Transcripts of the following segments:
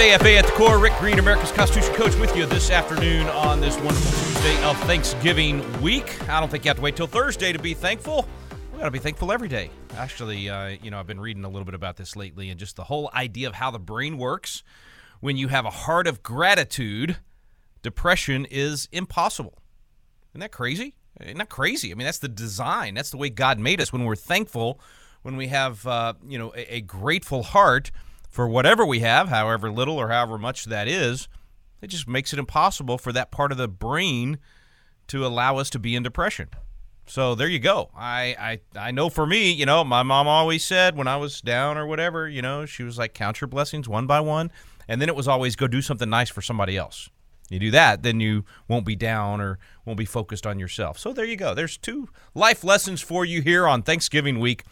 AFA at the Core. Rick Green, America's Constitution Coach, with you this afternoon on this wonderful Tuesday of Thanksgiving week. I don't think you have to wait till Thursday to be thankful. We got to be thankful every day. Actually, uh, you know, I've been reading a little bit about this lately and just the whole idea of how the brain works. When you have a heart of gratitude, depression is impossible. Isn't that crazy? Isn't crazy? I mean, that's the design. That's the way God made us. When we're thankful, when we have, uh, you know, a, a grateful heart for whatever we have, however little or however much that is, it just makes it impossible for that part of the brain to allow us to be in depression. So there you go. I, I I know for me, you know, my mom always said when I was down or whatever, you know, she was like count your blessings one by one, and then it was always go do something nice for somebody else. You do that, then you won't be down or won't be focused on yourself. So there you go. There's two life lessons for you here on Thanksgiving week.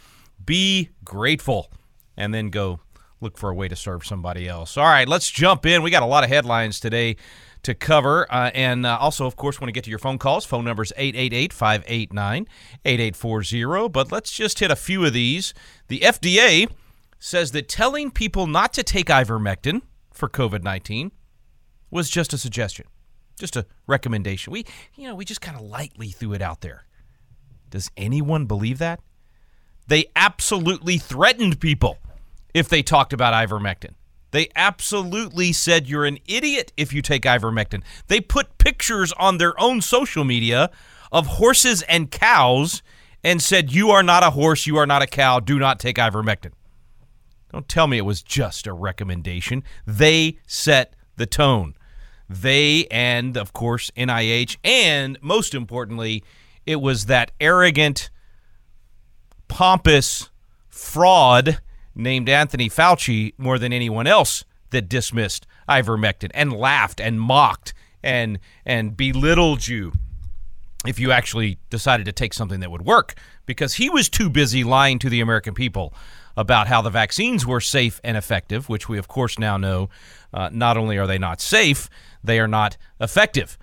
Be grateful and then go look for a way to serve somebody else. All right, let's jump in. We got a lot of headlines today to cover. Uh, and uh, also, of course, want to get to your phone calls. Phone number is 888 589 8840. But let's just hit a few of these. The FDA says that telling people not to take ivermectin for COVID 19 was just a suggestion, just a recommendation. We, you know, we just kind of lightly threw it out there. Does anyone believe that? They absolutely threatened people if they talked about ivermectin. They absolutely said you're an idiot if you take ivermectin. They put pictures on their own social media of horses and cows and said, You are not a horse, you are not a cow, do not take ivermectin. Don't tell me it was just a recommendation. They set the tone. They and, of course, NIH, and most importantly, it was that arrogant, pompous fraud named Anthony Fauci more than anyone else that dismissed ivermectin and laughed and mocked and and belittled you if you actually decided to take something that would work because he was too busy lying to the American people about how the vaccines were safe and effective, which we of course now know uh, not only are they not safe, they are not effective.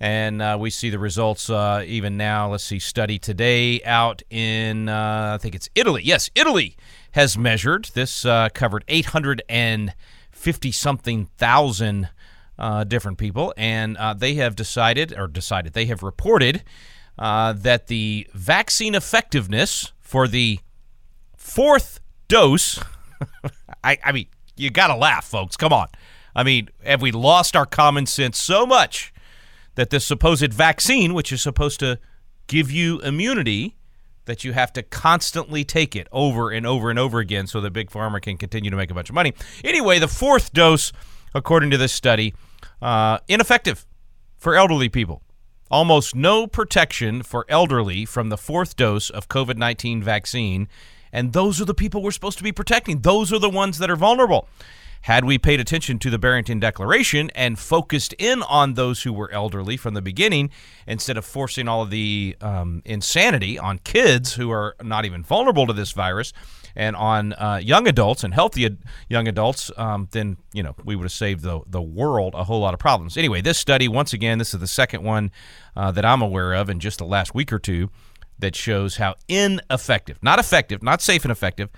And uh, we see the results uh, even now. Let's see, study today out in, uh, I think it's Italy. Yes, Italy has measured. This uh, covered 850 something thousand uh, different people, and uh, they have decided, or decided, they have reported that the vaccine effectiveness for the fourth dose, I, I mean, you got to laugh, folks. Come on. I mean, have we lost our common sense so much that this supposed vaccine, which is supposed to give you immunity, that you have to constantly take it over and over and over again so the Big Pharma can continue to make a bunch of money? Anyway, the fourth dose, according to this study, uh, ineffective for elderly people. Almost no protection for elderly from the fourth dose of COVID 19 vaccine. And those are the people we're supposed to be protecting. Those are the ones that are vulnerable. Had we paid attention to the Barrington Declaration and focused in on those who were elderly from the beginning, instead of forcing all of the um, insanity on kids who are not even vulnerable to this virus, and on uh, young adults and healthy ad- young adults, um, then you know we would have saved the the world a whole lot of problems. Anyway, this study, once again, this is the second one uh, that I'm aware of in just the last week or two that shows how ineffective, not effective, not safe and effective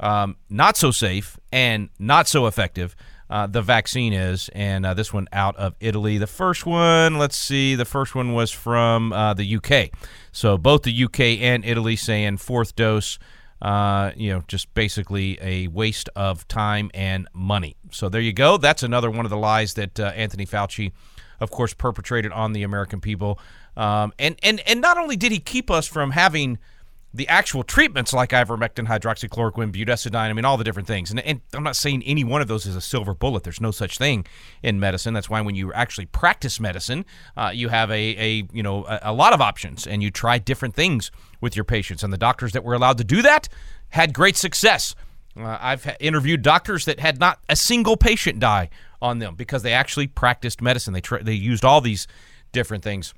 um, not so safe and not so effective uh, the vaccine is. And uh, this one out of Italy. The first one, let's see, the first one was from uh, the UK. So both the UK and Italy saying fourth dose. Uh, you know, just basically a waste of time and money. So there you go. That's another one of the lies that uh, Anthony Fauci, of course, perpetrated on the American people. Um, and and and not only did he keep us from having the actual treatments like ivermectin, hydroxychloroquine, budesonide, I mean, all the different things. And, and, I'm not saying any one of those is a silver bullet. There's no such thing in medicine. That's why when you actually practice medicine, uh, you have a, a you know a, a, lot of options and you try different things with your patients. And the doctors that were allowed to do that had great success. Uh, I've interviewed doctors that had not a single patient die on them because they actually practiced medicine. They tra- they used all these different things,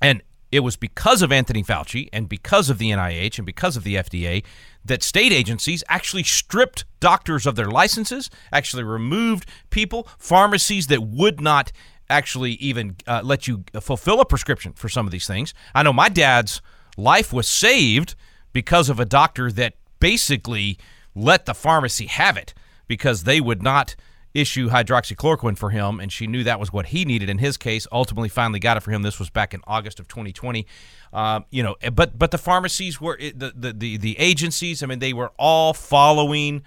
and it was because of Anthony Fauci and because of the NIH and because of the FDA that state agencies actually stripped doctors of their licenses, actually removed people, pharmacies that would not actually even uh, let you fulfill a prescription for some of these things. I know my dad's life was saved because of a doctor that basically let the pharmacy have it because they would not issue hydroxychloroquine for him, and she knew that was what he needed in his case. Ultimately, finally got it for him. This was back in August of 2020. Uh, you know, but but the pharmacies were the, the the the agencies. I mean, they were all following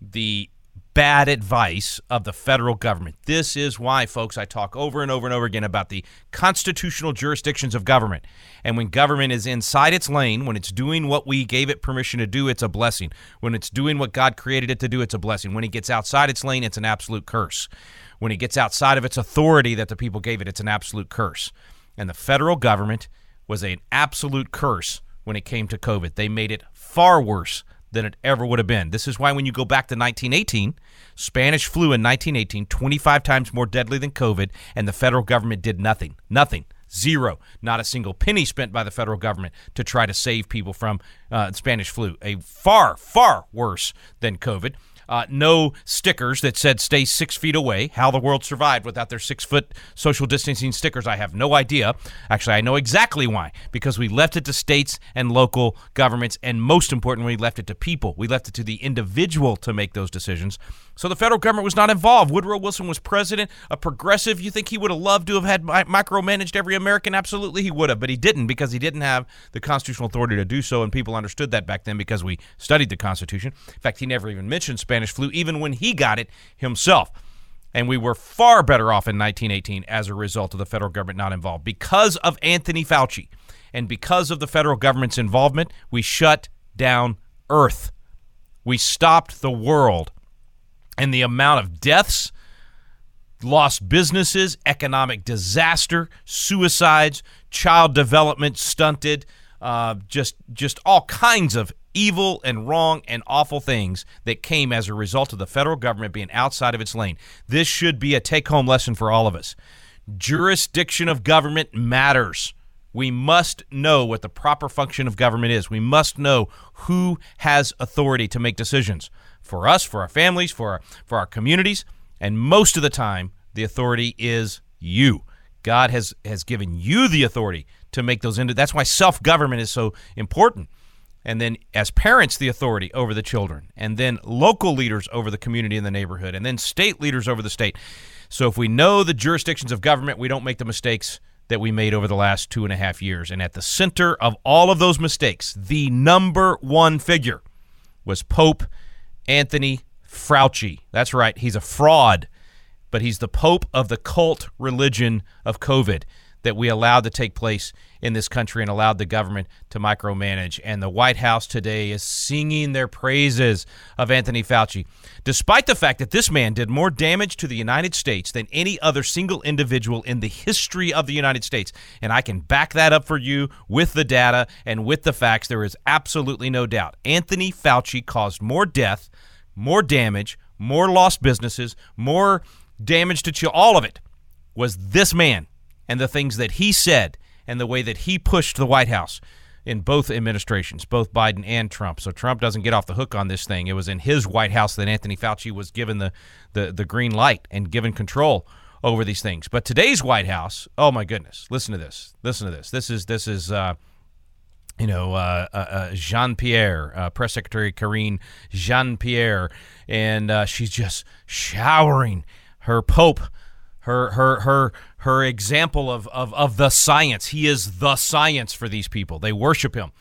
the bad advice of the federal government. This is why, folks, I talk over and over and over again about the constitutional jurisdictions of government. And when government is inside its lane, when it's doing what we gave it permission to do, it's a blessing. When it's doing what God created it to do, it's a blessing. When it gets outside its lane, it's an absolute curse. When it gets outside of its authority that the people gave it, it's an absolute curse. And the federal government was an absolute curse when it came to COVID. They made it far worse than it ever would have been. This is why when you go back to 1918, Spanish flu in 1918, 25 times more deadly than COVID, and the federal government did nothing. Nothing. Zero. Not a single penny spent by the federal government to try to save people from uh, Spanish flu. A far, far worse than COVID. Uh, no stickers that said stay six feet away. How the world survived without their six foot social distancing stickers, I have no idea. Actually, I know exactly why. Because we left it to states and local governments, and most importantly, we left it to people. We left it to the individual to make those decisions. So the federal government was not involved. Woodrow Wilson was president, a progressive. You think he would have loved to have had micromanaged every American? Absolutely, he would have, but he didn't because he didn't have the constitutional authority to do so, and people understood that back then because we studied the Constitution. In fact, he never even mentioned flu, even when he got it himself. And we were far better off in 1918 as a result of the federal government not involved. Because of Anthony Fauci and because of the federal government's involvement, we shut down Earth. We stopped the world and the amount of deaths, lost businesses, economic disaster, suicides, child development stunted, uh, just just all kinds of evil and wrong and awful things that came as a result of the federal government being outside of its lane. This should be a take-home lesson for all of us. Jurisdiction of government matters. We must know what the proper function of government is. We must know who has authority to make decisions for us, for our families, for our, for our communities, and most of the time, the authority is you. God has has given you the authority to make those into. That's why self government is so important. And then, as parents, the authority over the children, and then local leaders over the community and the neighborhood, and then state leaders over the state. So, if we know the jurisdictions of government, we don't make the mistakes that we made over the last two and a half years. And at the center of all of those mistakes, the number one figure was Pope Anthony Fauci. That's right, he's a fraud, but he's the pope of the cult religion of COVID that we allowed to take place in this country and allowed the government to micromanage. And the White House today is singing their praises of Anthony Fauci, despite the fact that this man did more damage to the United States than any other single individual in the history of the United States. And I can back that up for you with the data and with the facts. There is absolutely no doubt. Anthony Fauci caused more death, more damage, more lost businesses, more damage to. All of it was this man and the things that he said and the way that he pushed the White House in both administrations, both Biden and Trump. So Trump doesn't get off the hook on this thing. It was in his White House that Anthony Fauci was given the, the, the green light and given control over these things. But today's White House, oh my goodness, listen to this. Listen to this. This is this is uh, you know uh, uh, uh Jean Pierre, uh, Press Secretary Karine Jean Pierre, and uh, she's just showering her Pope, her her her her example of, of, of the science. He is the science for these people. They worship him.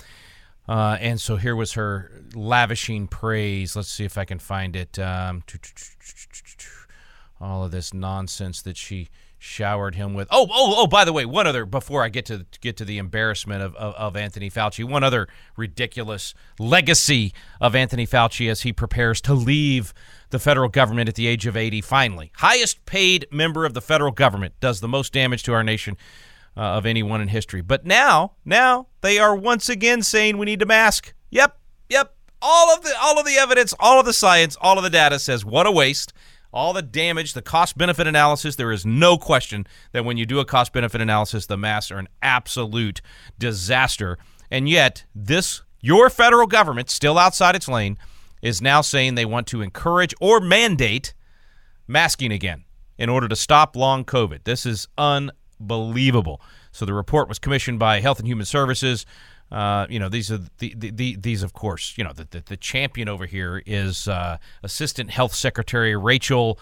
Uh, and so here was her lavishing praise. Let's see if I can find it. Um, all of this nonsense that she showered him with. Oh, oh, oh! By the way, one other before I get to get to the embarrassment of, of, of, Anthony Fauci, one other ridiculous legacy of Anthony Fauci as he prepares to leave the federal government at the age of 80. Finally, highest paid member of the federal government does the most damage to our nation uh, of anyone in history. But now, now they are once again saying we need to mask. Yep, yep. All of the all of the evidence, all of the science, all of the data says what a waste. All the damage, the cost benefit analysis, there is no question that when you do a cost benefit analysis, the masks are an absolute disaster. And yet, this your federal government, still outside its lane, is now saying they want to encourage or mandate masking again in order to stop long COVID. This is unbelievable. So the report was commissioned by Health and Human Services. Uh, you know, these are the, the, the, these, of course, you know, the, the, the champion over here is uh, Assistant Health Secretary Rachel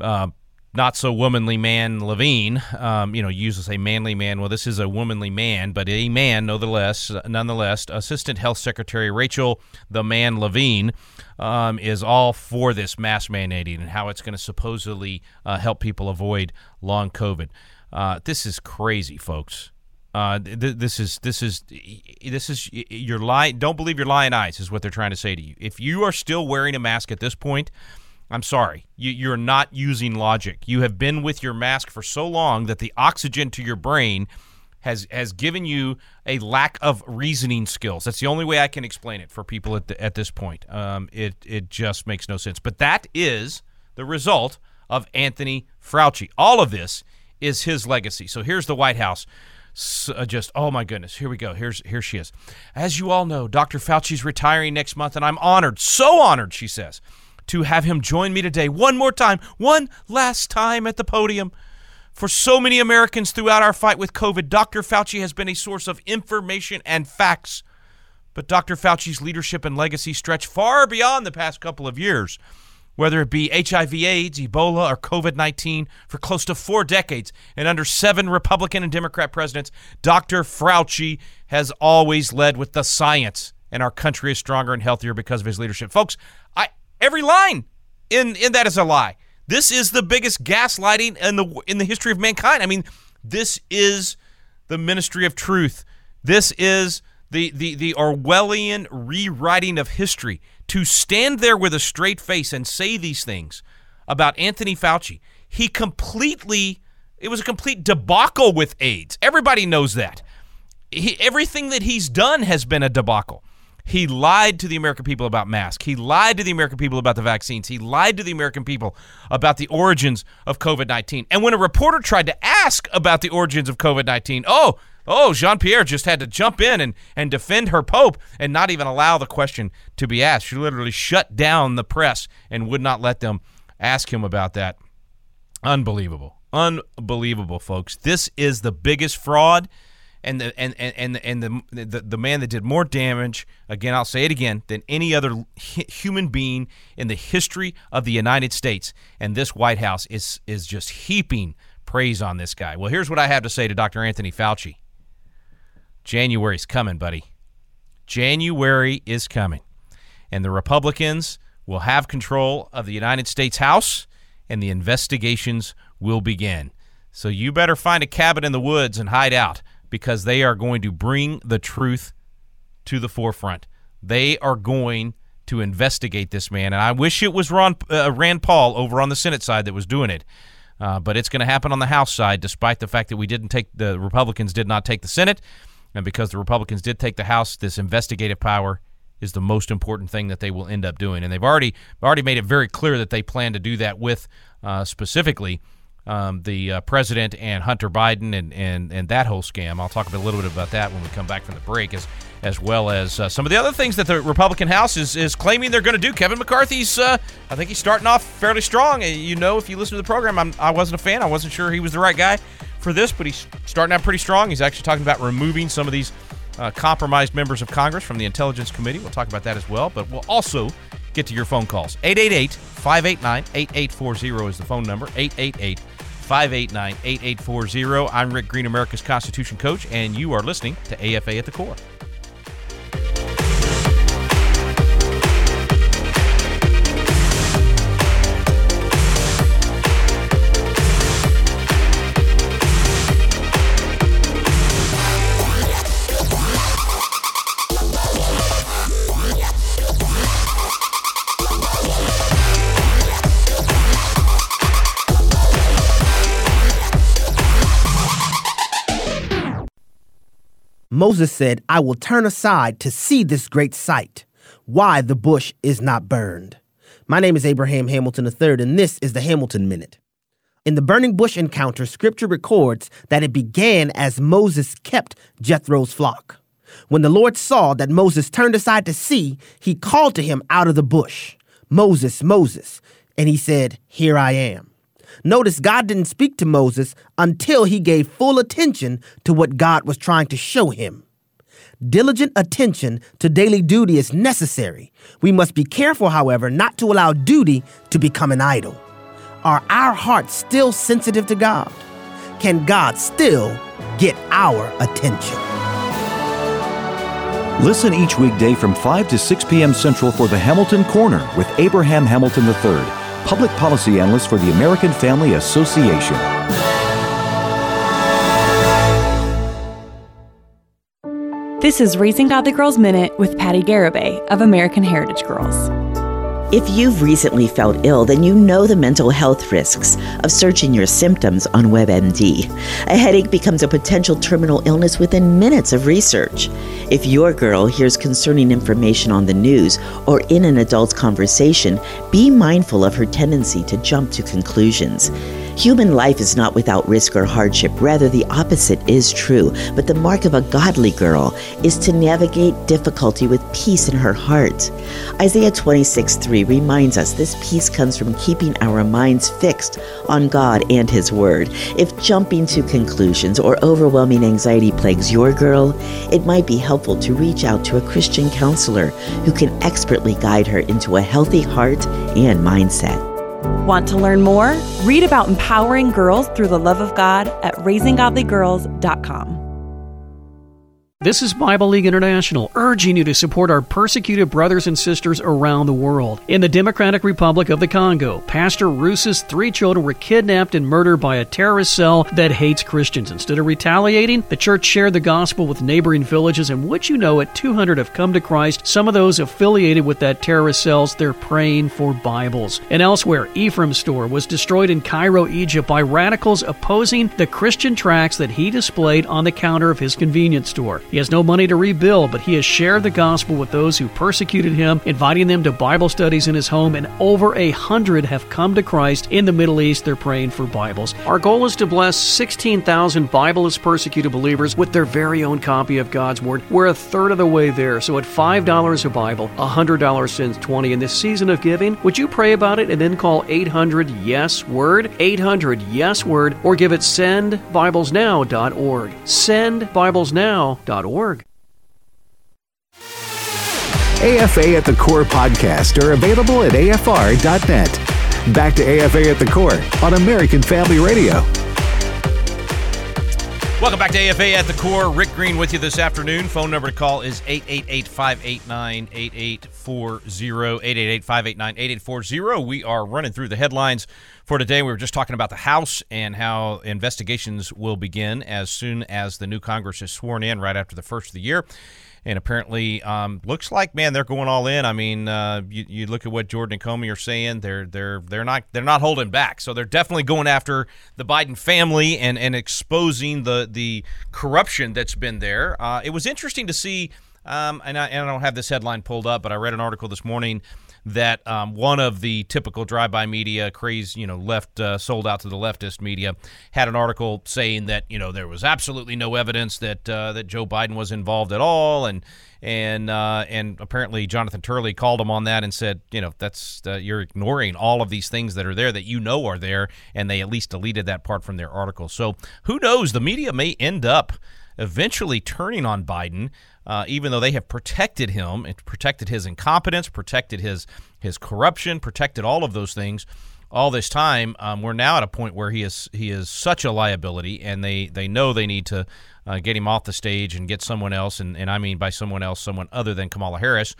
uh, not so womanly man Levine, um, you know, uses a manly man. Well, this is a womanly man, but a man nonetheless. Nonetheless, Assistant Health Secretary Rachel the Man Levine um, is all for this mask mandating and how it's going to supposedly uh, help people avoid long COVID. Uh, this is crazy, folks. Uh, th- this is this is this is your lie. Don't believe your lying eyes is what they're trying to say to you. If you are still wearing a mask at this point I'm sorry. You, you're not using logic. You have been with your mask for so long that the oxygen to your brain has has given you a lack of reasoning skills. That's the only way I can explain it for people at the, at this point. Um, it it just makes no sense. But that is the result of Anthony Fauci. All of this is his legacy. So here's the White House. So, uh, just oh my goodness, here we go. Here's here she is. As you all know, Dr. Fauci's retiring next month, and I'm honored, so honored, she says, to have him join me today one more time, one last time at the podium. For so many Americans throughout our fight with COVID, Dr. Fauci has been a source of information and facts. But Dr. Fauci's leadership and legacy stretch far beyond the past couple of years. Whether it be HIV, AIDS, Ebola, or COVID 19, for close to four decades and under seven Republican and Democrat presidents, Dr. Fauci has always led with the science, and our country is stronger and healthier because of his leadership. Folks, I, Every line in in that is a lie. This is the biggest gaslighting in the in the history of mankind. I mean, this is the ministry of truth. This is the the the Orwellian rewriting of history. To stand there with a straight face and say these things about Anthony Fauci, he completely it was a complete debacle with AIDS. Everybody knows that. He, everything that he's done has been a debacle. He lied to the American people about masks. He lied to the American people about the vaccines. He lied to the American people about the origins of COVID 19. And when a reporter tried to ask about the origins of COVID 19, oh, oh, Jean Pierre just had to jump in and, and defend her Pope and not even allow the question to be asked. She literally shut down the press and would not let them ask him about that. Unbelievable. Unbelievable, folks. This is the biggest fraud and the and and and the, the the man that did more damage again I'll say it again than any other human being in the history of the United States and this White House is is just heaping praise on this guy. Well, here's what I have to say to Dr. Anthony Fauci. January's coming, buddy. January is coming. And the Republicans will have control of the United States House and the investigations will begin. So you better find a cabin in the woods and hide out because they are going to bring the truth to the forefront. They are going to investigate this man, and I wish it was Ron, uh, Rand Paul over on the Senate side that was doing it. Uh, but it's going to happen on the House side, despite the fact that we didn't take the Republicans did not take the Senate, and because the Republicans did take the House, this investigative power is the most important thing that they will end up doing, and they've already already made it very clear that they plan to do that with uh, specifically um, the uh, president and Hunter Biden and, and, and that whole scam. I'll talk a little bit about that when we come back from the break, as as well as uh, some of the other things that the Republican House is, is claiming they're going to do. Kevin McCarthy's, uh, I think he's starting off fairly strong. You know, if you listen to the program, I'm, I wasn't a fan. I wasn't sure he was the right guy for this, but he's starting out pretty strong. He's actually talking about removing some of these uh, compromised members of Congress from the Intelligence Committee. We'll talk about that as well, but we'll also get to your phone calls. 888 589 8840 is the phone number. 888 589 8840. I'm Rick Green, America's Constitution Coach, and you are listening to AFA at the Core. Moses said, I will turn aside to see this great sight, why the bush is not burned. My name is Abraham Hamilton III, and this is the Hamilton Minute. In the burning bush encounter, scripture records that it began as Moses kept Jethro's flock. When the Lord saw that Moses turned aside to see, he called to him out of the bush, Moses, Moses. And he said, Here I am. Notice God didn't speak to Moses until he gave full attention to what God was trying to show him. Diligent attention to daily duty is necessary. We must be careful, however, not to allow duty to become an idol. Are our hearts still sensitive to God? Can God still get our attention? Listen each weekday from 5 to 6 p.m. Central for the Hamilton Corner with Abraham Hamilton III, public policy analyst for the American Family Association. This is Raising Godly Girls Minute with Patti Garibay of American Heritage Girls. If you've recently felt ill, then you know the mental health risks of searching your symptoms on WebMD. A headache becomes a potential terminal illness within minutes of research. If your girl hears concerning information on the news or in an adult's conversation, be mindful of her tendency to jump to conclusions. Human life is not without risk or hardship. Rather, the opposite is true. But the mark of a godly girl is to navigate difficulty with peace in her heart. Isaiah 26 3 reminds us this peace comes from keeping our minds fixed on God and His Word. If jumping to conclusions or overwhelming anxiety plagues your girl, it might be helpful to reach out to a Christian counselor who can expertly guide her into a healthy heart and mindset. Want to learn more? Read about empowering girls through the love of God at raisinggodlygirls.com. This is Bible League International, urging you to support our persecuted brothers and sisters around the world. In the Democratic Republic of the Congo, Pastor Roos's three children were kidnapped and murdered by a terrorist cell that hates Christians. Instead of retaliating, the church shared the gospel with neighboring villages, and would you know it, 200 have come to Christ. Some of those affiliated with that terrorist cells, they're praying for Bibles. And elsewhere, Ephraim's store was destroyed in Cairo, Egypt by radicals opposing the Christian tracts that he displayed on the counter of his convenience store. He has no money to rebuild, but he has shared the gospel with those who persecuted him, inviting them to Bible studies in his home, and over a hundred have come to Christ in the Middle East. They're praying for Bibles. Our goal is to bless 16,000 Bibleless persecuted believers with their very own copy of God's Word. We're a third of the way there, so at $5 a Bible, $100 since 20 in this season of giving, would you pray about it and then call 800 Yes Word, 800 Yes Word, or give it sendbiblesnow.org. Sendbiblesnow.org. AFA at the Core podcast are available at afr.net. Back to AFA at the Core on American Family Radio. Welcome back to AFA at the Core. Rick Green with you this afternoon. Phone number to call is 888 589 8840. 888 589 8840. We are running through the headlines for today. We were just talking about the House and how investigations will begin as soon as the new Congress is sworn in right after the first of the year. And apparently, um, looks like man, they're going all in. I mean, uh, you, you look at what Jordan and Comer are saying; they're they're they're not they're not holding back. So they're definitely going after the Biden family and and exposing the the corruption that's been there. Uh, it was interesting to see, um, and I, and I don't have this headline pulled up, but I read an article this morning that um, one of the typical drive-by media, crazy, you know, left uh, sold out to the leftist media, had an article saying that you know there was absolutely no evidence that uh, that Joe Biden was involved at all, and and uh, and apparently Jonathan Turley called him on that and said, you know, that's uh, you're ignoring all of these things that are there that you know are there, and they at least deleted that part from their article. So who knows? The media may end up eventually turning on Biden uh, even though they have protected him protected his incompetence, protected his his corruption, protected all of those things. All this time, um, we're now at a point where he is he is such a liability, and they they know they need to uh, get him off the stage and get someone else, and, and I mean by someone else, someone other than Kamala Harris,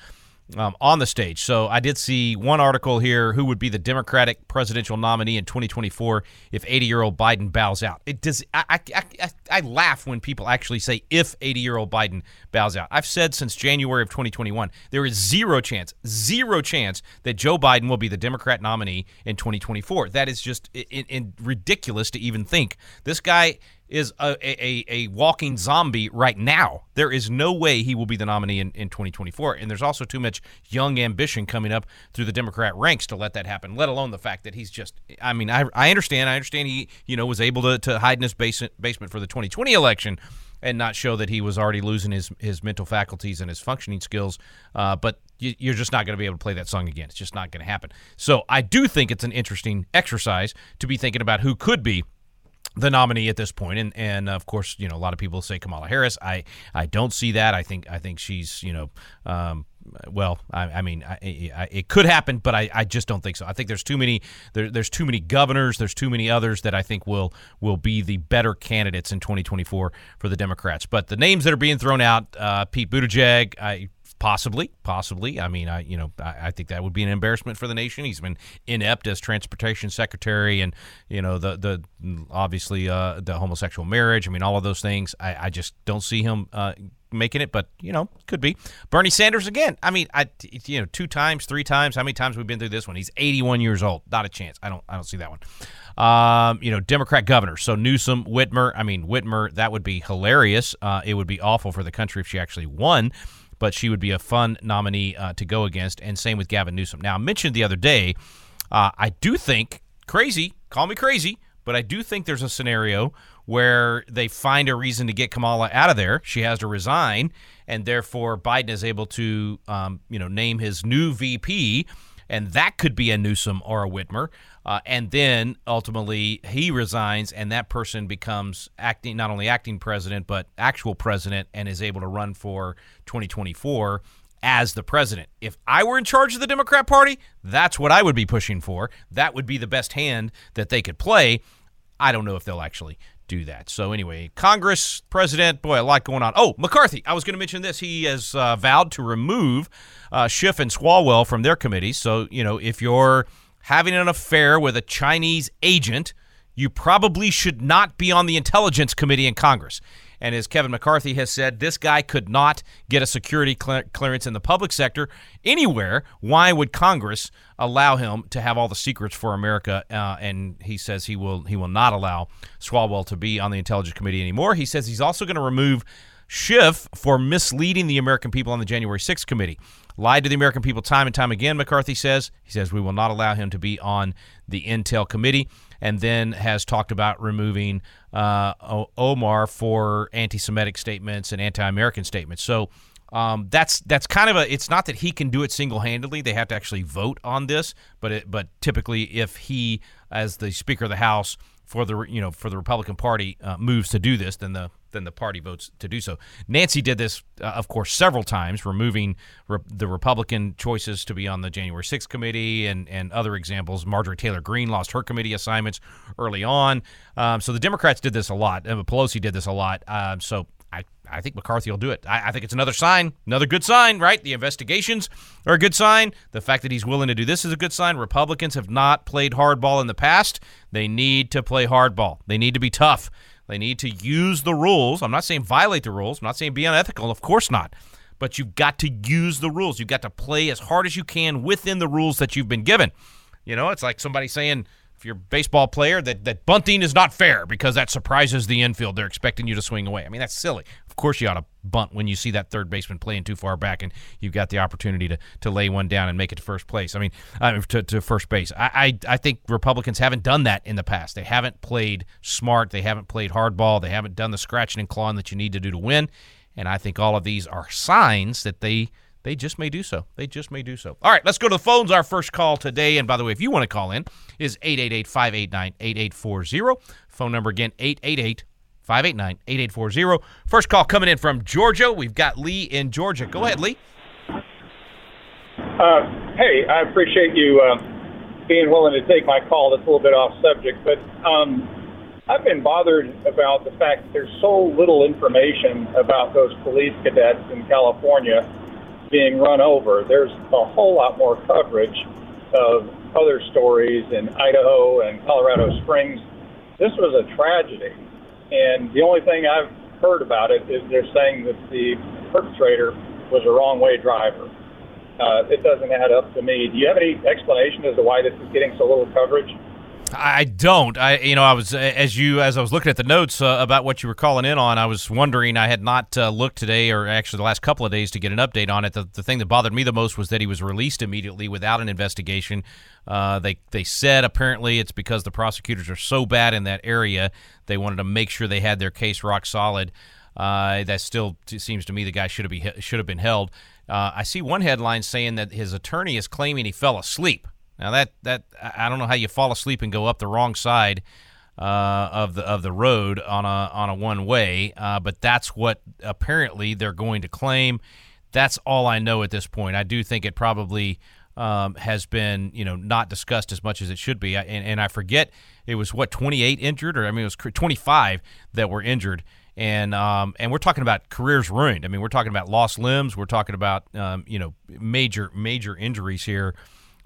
um, on the stage. So I did see one article here: who would be the Democratic presidential nominee in 2024 if 80-year-old Biden bows out? It does. I, I, I, I laugh when people actually say if 80-year-old Biden bows out. I've said since January of 2021 there is zero chance, zero chance that Joe Biden will be the Democrat nominee in 2024. That is just in, in ridiculous to even think. This guy is a, a, a walking zombie right now. There is no way he will be the nominee in, in 2024. And there's also too much young ambition coming up through the Democrat ranks to let that happen, let alone the fact that he's just, I mean, I, I understand. I understand he, you know, was able to, to hide in his basement, basement for the 2020 election and not show that he was already losing his, his mental faculties and his functioning skills. Uh, but you, are just not going to be able to play that song again. It's just not going to happen. So I do think it's an interesting exercise to be thinking about who could be the nominee at this point, and and of course, you know, a lot of people say Kamala Harris. I I don't see that. I think I think she's you know. Um, well, I, I mean, I, I, it could happen, but I, I just don't think so. I think there's too many there, there's too many governors, there's too many others that I think will will be the better candidates in 2024 for the Democrats. But the names that are being thrown out, uh, Pete Buttigieg, I Possibly, possibly. I mean, I you know I, I, think that would be an embarrassment for the nation. He's been inept as transportation secretary, and you know the the obviously uh, the homosexual marriage. I mean, all of those things. I, I just don't see him uh, making it, but you know, could be. Bernie Sanders again. I mean, I you know two times, three times. How many times we've been through this one? He's 81 years old. Not a chance. I don't I don't see that one. Um, you know, Democrat governor. So Newsom, Whitmer. I mean, Whitmer. That would be hilarious. Uh, it would be awful for the country if she actually won but she would be a fun nominee uh, to go against. And same with Gavin Newsom. Now, I mentioned the other day, uh, I do think, crazy, call me crazy, but I do think there's a scenario where they find a reason to get Kamala out of there. She has to resign, and therefore Biden is able to, um, you know, name his new VP and that could be a Newsom or a Whitmer. Uh, and then ultimately he resigns, and that person becomes acting not only acting president but actual president, and is able to run for 2024 as the president. If I were in charge of the Democrat Party, that's what I would be pushing for. That would be the best hand that they could play. I don't know if they'll actually do that. So anyway, Congress, president, boy, a lot going on. Oh, McCarthy. I was going to mention this. He has uh, vowed to remove uh, Schiff and Swalwell from their committees. So you know, if you're having an affair with a Chinese agent, you probably should not be on the Intelligence Committee in Congress. And as Kevin McCarthy has said, this guy could not get a security clearance in the public sector anywhere. Why would Congress allow him to have all the secrets for America? Uh, and he says he will he will not allow Swalwell to be on the Intelligence Committee anymore. He says he's also going to remove Schiff for misleading the American people on the January 6th committee. Lied to the American people time and time again, McCarthy says. He says we will not allow him to be on the Intel committee and then has talked about removing uh, Omar for anti-Semitic statements and anti-American statements. So um, that's that's kind of a. It's not that he can do it single-handedly. They have to actually vote on this. But it, but typically, if he, as the Speaker of the House for the you know for the Republican Party, uh, moves to do this, than the then the party votes to do so. Nancy did this, uh, of course, several times, removing re- the Republican choices to be on the January 6th committee and, and other examples. Marjorie Taylor Greene lost her committee assignments early on. Um, so the Democrats did this a lot. Uh, Pelosi did this a lot. Um, so I, I think McCarthy will do it. I, I, think it's another sign, another good sign, right? The investigations are a good sign. The fact that he's willing to do this is a good sign. Republicans have not played hardball in the past. They need to play hardball. They need to be tough. They need to use the rules. I'm not saying violate the rules. I'm not saying be unethical. Of course not. But you've got to use the rules. You've got to play as hard as you can within the rules that you've been given. You know, it's like somebody saying, if you're a baseball player, that, that bunting is not fair because that surprises the infield. They're expecting you to swing away. I mean, that's silly. Of course, you ought to bunt when you see that third baseman playing too far back and you've got the opportunity to, to lay one down and make it to first place. I mean, uh, to, to first base. I, I, I think Republicans haven't done that in the past. They haven't played smart. They haven't played hardball. They haven't done the scratching and clawing that you need to do to win. And I think all of these are signs that they they just may do so. They just may do so. All right, let's go to the phones. Our first call today, and by the way, if you want to call in, is 888 589 8840. Phone number again, 888 589 8840. First call coming in from Georgia. We've got Lee in Georgia. Go ahead, Lee. Uh, hey, I appreciate you uh, being willing to take my call. That's a little bit off subject, but um, I've been bothered about the fact that there's so little information about those police cadets in California being run over. There's a whole lot more coverage of other stories in Idaho and Colorado Springs. This was a tragedy, and the only thing I've heard about it is they're saying that the perpetrator was a wrong way driver. Uh, it doesn't add up to me. Do you have any explanation as to why this is getting so little coverage? I don't. I you know I was as you as I was looking at the notes uh, about what you were calling in on. I was wondering. I had not uh, looked today, or actually the last couple of days, to get an update on it. The, the thing that bothered me the most was that he was released immediately without an investigation. Uh, they they said apparently it's because the prosecutors are so bad in that area. They wanted to make sure they had their case rock solid. Uh, that still seems to me the guy should have be should have been held. Uh, I see one headline saying that his attorney is claiming he fell asleep. Now that that I don't know how you fall asleep and go up the wrong side uh, of the of the road on a on a one way, uh, but that's what apparently they're going to claim. That's all I know at this point. I do think it probably um, has been you know not discussed as much as it should be, and, and I forget it was what 28 injured, or I mean it was 25 that were injured and um, and we're talking about careers ruined. I mean, we're talking about lost limbs. We're talking about um, you know major major injuries here.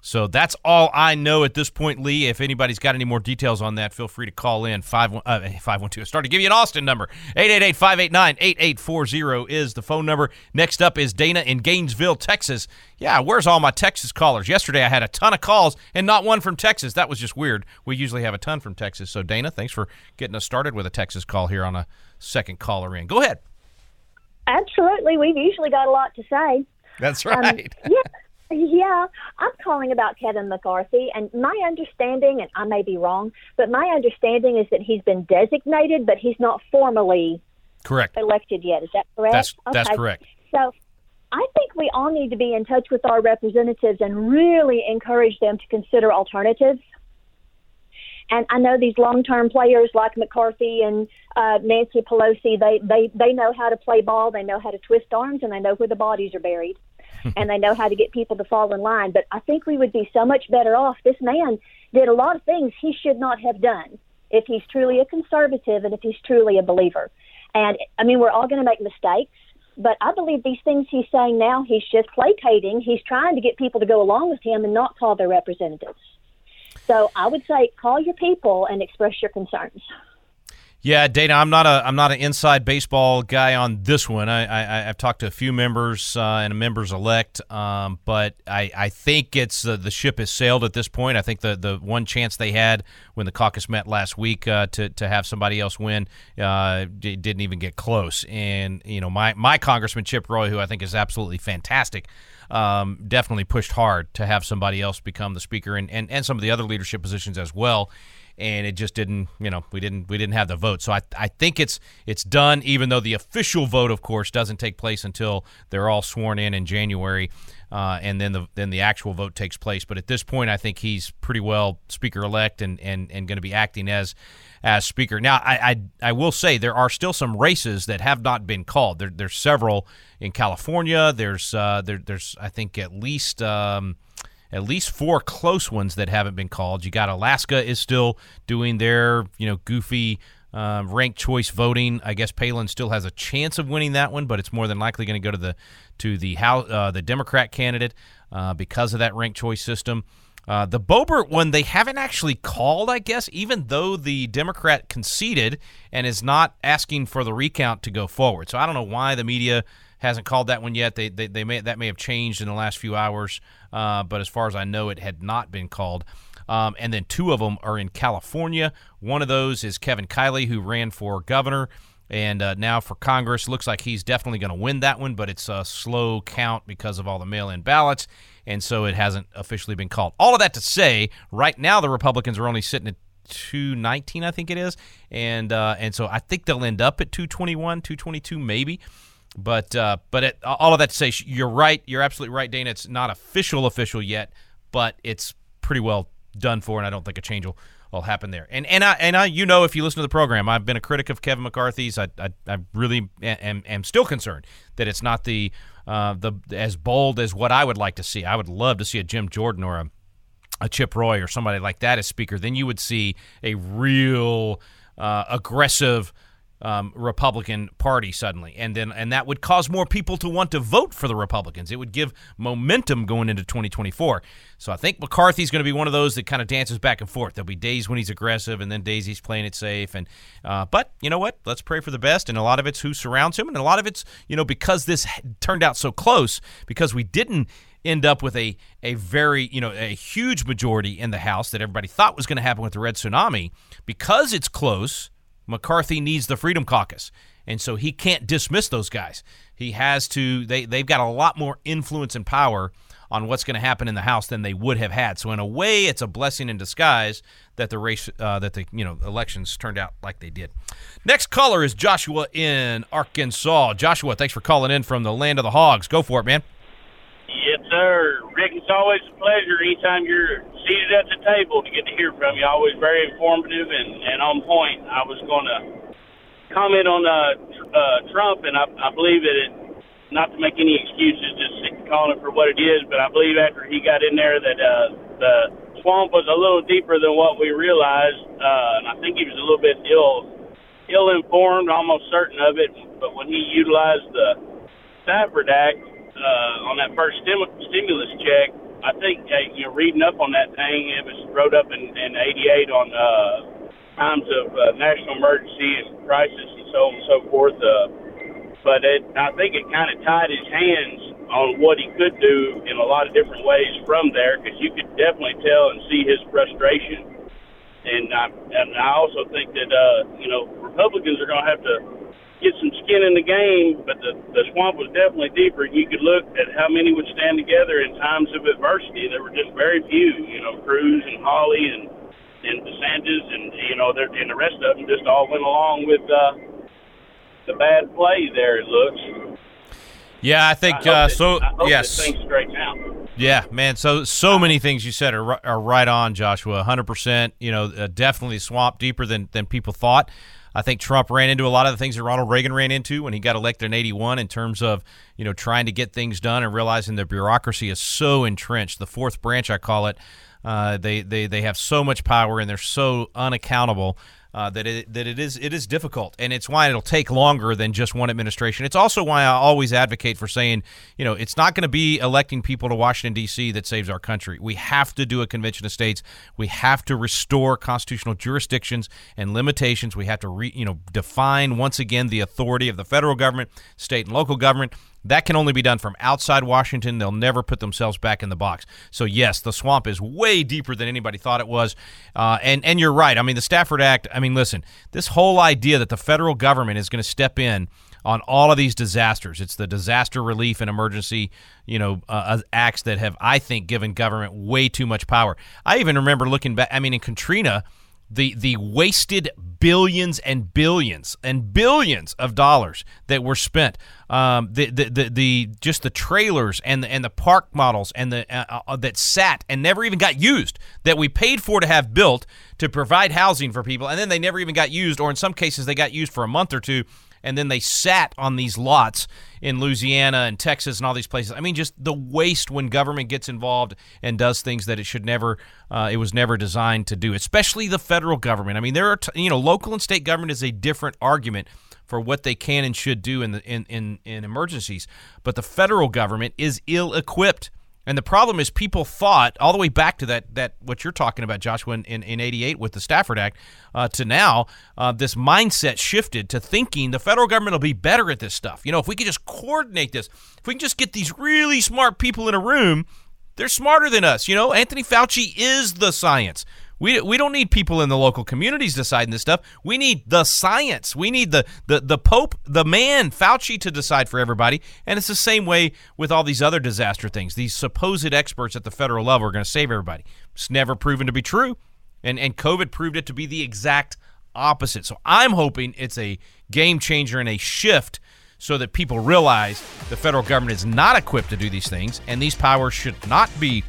So that's all I know at this point, Lee. If anybody's got any more details on that, feel free to call in. 512. Uh, I started to give you an Austin number. 888 589 8840 is the phone number. Next up is Dana in Gainesville, Texas. Yeah, where's all my Texas callers? Yesterday I had a ton of calls and not one from Texas. That was just weird. We usually have a ton from Texas. So, Dana, thanks for getting us started with a Texas call here on a second caller in. Go ahead. Absolutely. We've usually got a lot to say. That's um, right. Um, yeah. Yeah, I'm calling about Kevin McCarthy, and my understanding, and I may be wrong, but my understanding is that he's been designated, but he's not formally correct elected yet. Is that correct? That's that's correct. So, I think we all need to be in touch with our representatives and really encourage them to consider alternatives. And I know these long-term players like McCarthy and uh, Nancy Pelosi, they, they, they know how to play ball, they know how to twist arms, and they know where the bodies are buried. and they know how to get people to fall in line. But I think we would be so much better off. This man did a lot of things he should not have done if he's truly a conservative and if he's truly a believer. And I mean, we're all going to make mistakes, but I believe these things he's saying now, he's just placating. He's trying to get people to go along with him and not call their representatives. So I would say call your people and express your concerns. Yeah, Dana, I'm not a I'm not an inside baseball guy on this one. I, I have talked to a few members uh, and a members elect, um, but I, I think it's uh, the ship has sailed at this point. I think the the one chance they had when the caucus met last week uh, to to have somebody else win uh, didn't even get close. And you know my my Congressman Chip Roy, who I think is absolutely fantastic. Um, definitely pushed hard to have somebody else become the speaker and, and, and some of the other leadership positions as well and it just didn't you know we didn't we didn't have the vote. So I, I think it's it's done even though the official vote of course doesn't take place until they're all sworn in in January uh, and then the then the actual vote takes place. But at this point I think he's pretty well speaker elect and and, and going to be acting as as speaker. Now I, I I will say there are still some races that have not been called. There, there's several in California. There's uh, there, there's I think at least um, at least four close ones that haven't been called. You got Alaska is still doing their you know goofy um, ranked choice voting. I guess Palin still has a chance of winning that one, but it's more than likely going to go to the to the house uh, the Democrat candidate uh, because of that ranked choice system. Uh, the Boebert one they haven't actually called, I guess, even though the Democrat conceded and is not asking for the recount to go forward. So I don't know why the media hasn't called that one yet. They, they, they may that may have changed in the last few hours, uh, but as far as I know, it had not been called. Um, and then two of them are in California. One of those is Kevin Kiley, who ran for governor and uh, now for Congress. Looks like he's definitely going to win that one, but it's a slow count because of all the mail in ballots, and so it hasn't officially been called. All of that to say, right now the Republicans are only sitting at 219, I think it is, and uh, and so I think they'll end up at 221, 222 maybe. But uh, but it, all of that to say, you're right. You're absolutely right, Dana. It's not official official yet, but it's pretty well done for, and I don't think a change will, will happen there. And and I and I, you know, if you listen to the program, I've been a critic of Kevin McCarthy's. I I, I really am, am still concerned that it's not the uh, the as bold as what I would like to see. I would love to see a Jim Jordan or a a Chip Roy or somebody like that as speaker. Then you would see a real uh, aggressive um, Republican Party suddenly, and then and that would cause more people to want to vote for the Republicans. It would give momentum going into 2024. So I think McCarthy's going to be one of those that kind of dances back and forth. There'll be days when he's aggressive, and then days he's playing it safe. And uh, but you know what? Let's pray for the best. And a lot of it's who surrounds him, and a lot of it's you know because this turned out so close because we didn't end up with a a very you know a huge majority in the House that everybody thought was going to happen with the Red Tsunami because it's close. McCarthy needs the Freedom Caucus, and so he can't dismiss those guys. He has to. They they've got a lot more influence and power on what's going to happen in the House than they would have had. So in a way, it's a blessing in disguise that the race uh, that the you know elections turned out like they did. Next caller is Joshua in Arkansas. Joshua, thanks for calling in from the land of the hogs. Go for it, man. Yes, sir. Rick, it's always a pleasure anytime you're seated at the table to get to hear from you. Always very informative and, and on point. I was going to comment on uh, uh, Trump, and I, I believe that it, not to make any excuses, just calling it for what it is, but I believe after he got in there that uh, the swamp was a little deeper than what we realized, uh, and I think he was a little bit ill ill informed, almost certain of it. But when he utilized the Stafford Act uh, on that first stim- stimulus check, I think uh, you know reading up on that thing, it was wrote up in, in '88 on uh, times of uh, national emergency and crisis and so on and so forth. Uh, but it, I think it kind of tied his hands on what he could do in a lot of different ways from there because you could definitely tell and see his frustration. And I, and I also think that uh, you know Republicans are going to have to get some skin in the game, but the the swamp was definitely deeper. You could look at how many would stand together in times of adversity. There were just very few. You know, Cruz and Hawley and and DeSantis and you know and the rest of them just all went along with uh, the bad play. There it looks. Yeah, I think I uh, so. I yes. thing's out. Yeah, man. So so many things you said are are right on, Joshua. Hundred percent. You know, uh, definitely swamp deeper than than people thought. I think Trump ran into a lot of the things that Ronald Reagan ran into when he got elected in '81, in terms of you know trying to get things done and realizing the bureaucracy is so entrenched. The fourth branch, I call it. Uh, they they they have so much power and they're so unaccountable. Uh, that it that it is it is difficult, and it's why it'll take longer than just one administration. It's also why I always advocate for saying, you know, it's not going to be electing people to Washington D.C. that saves our country. We have to do a convention of states. We have to restore constitutional jurisdictions and limitations. We have to, re, you know, define once again the authority of the federal government, state and local government. That can only be done from outside Washington. They'll never put themselves back in the box. So yes, the swamp is way deeper than anybody thought it was. Uh, and and you're right. I mean, the Stafford Act. I mean, listen, this whole idea that the federal government is going to step in on all of these disasters. It's the disaster relief and emergency, you know, uh, acts that have, I think, given government way too much power. I even remember looking back. I mean, in Katrina, the the wasted billions and billions and billions of dollars that were spent. Um, the, the the the just the trailers and the and the park models and the uh, uh, that sat and never even got used that we paid for to have built to provide housing for people, and then they never even got used, or in some cases they got used for a month or two and then they sat on these lots in Louisiana and Texas and all these places. I mean, just the waste when government gets involved and does things that it should never, uh, it was never designed to do, especially the federal government. I mean, there are, t- you know, local and state government is a different argument for what they can and should do in the in, in, in emergencies, but the federal government is ill equipped. And the problem is, people thought all the way back to that that what you're talking about, Joshua, in, in, in '88 with the Stafford Act, uh, to now, uh, this mindset shifted to thinking the federal government will be better at this stuff. You know, if we could just coordinate this, if we can just get these really smart people in a room, they're smarter than us. You know, Anthony Fauci is the science. We, we don't need people in the local communities deciding this stuff. We need the science. We need the, the, the Pope, the man, Fauci, to decide for everybody. And it's the same way with all these other disaster things. These supposed experts at the federal level are going to save everybody. It's never proven to be true. And, and COVID proved it to be the exact opposite. So I'm hoping it's a game changer and a shift so that people realize the federal government is not equipped to do these things and these powers should not be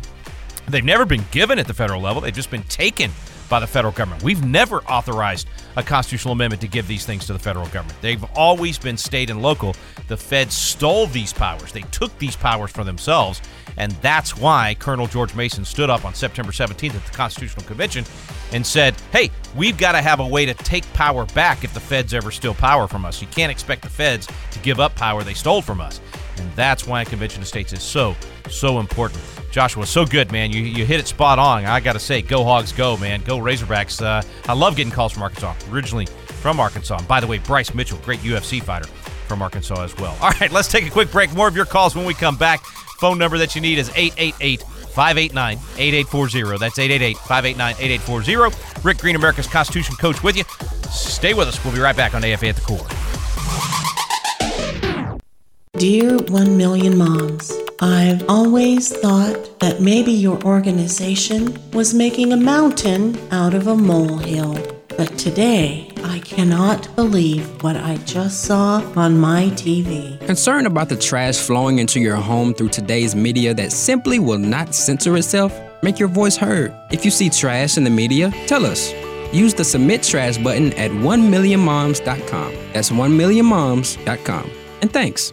They've never been given at the federal level. They've just been taken by the federal government. We've never authorized a constitutional amendment to give these things to the federal government. They've always been state and local. The feds stole these powers. They took these powers for themselves. And that's why Colonel George Mason stood up on September 17th at the Constitutional Convention and said, hey, we've got to have a way to take power back if the feds ever steal power from us. You can't expect the feds to give up power they stole from us. And that's why a convention of states is so, so important. Joshua, so good, man. You, you hit it spot on. I got to say, go Hogs, go, man. Go Razorbacks. Uh, I love getting calls from Arkansas, originally from Arkansas. And by the way, Bryce Mitchell, great UFC fighter from Arkansas as well. All right, let's take a quick break. More of your calls when we come back. Phone number that you need is 888 589 8840. That's 888 589 8840. Rick Green, America's Constitution Coach, with you. Stay with us. We'll be right back on AFA at the Core. Dear 1 Million Moms, I've always thought that maybe your organization was making a mountain out of a molehill. But today, I cannot believe what I just saw on my TV. Concerned about the trash flowing into your home through today's media that simply will not censor itself? Make your voice heard. If you see trash in the media, tell us. Use the Submit Trash button at 1millionmoms.com. That's 1millionmoms.com. And thanks.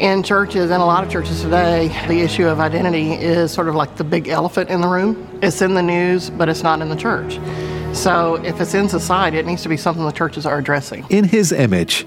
In churches and a lot of churches today, the issue of identity is sort of like the big elephant in the room. It's in the news, but it's not in the church. So if it's in society, it needs to be something the churches are addressing. In His image,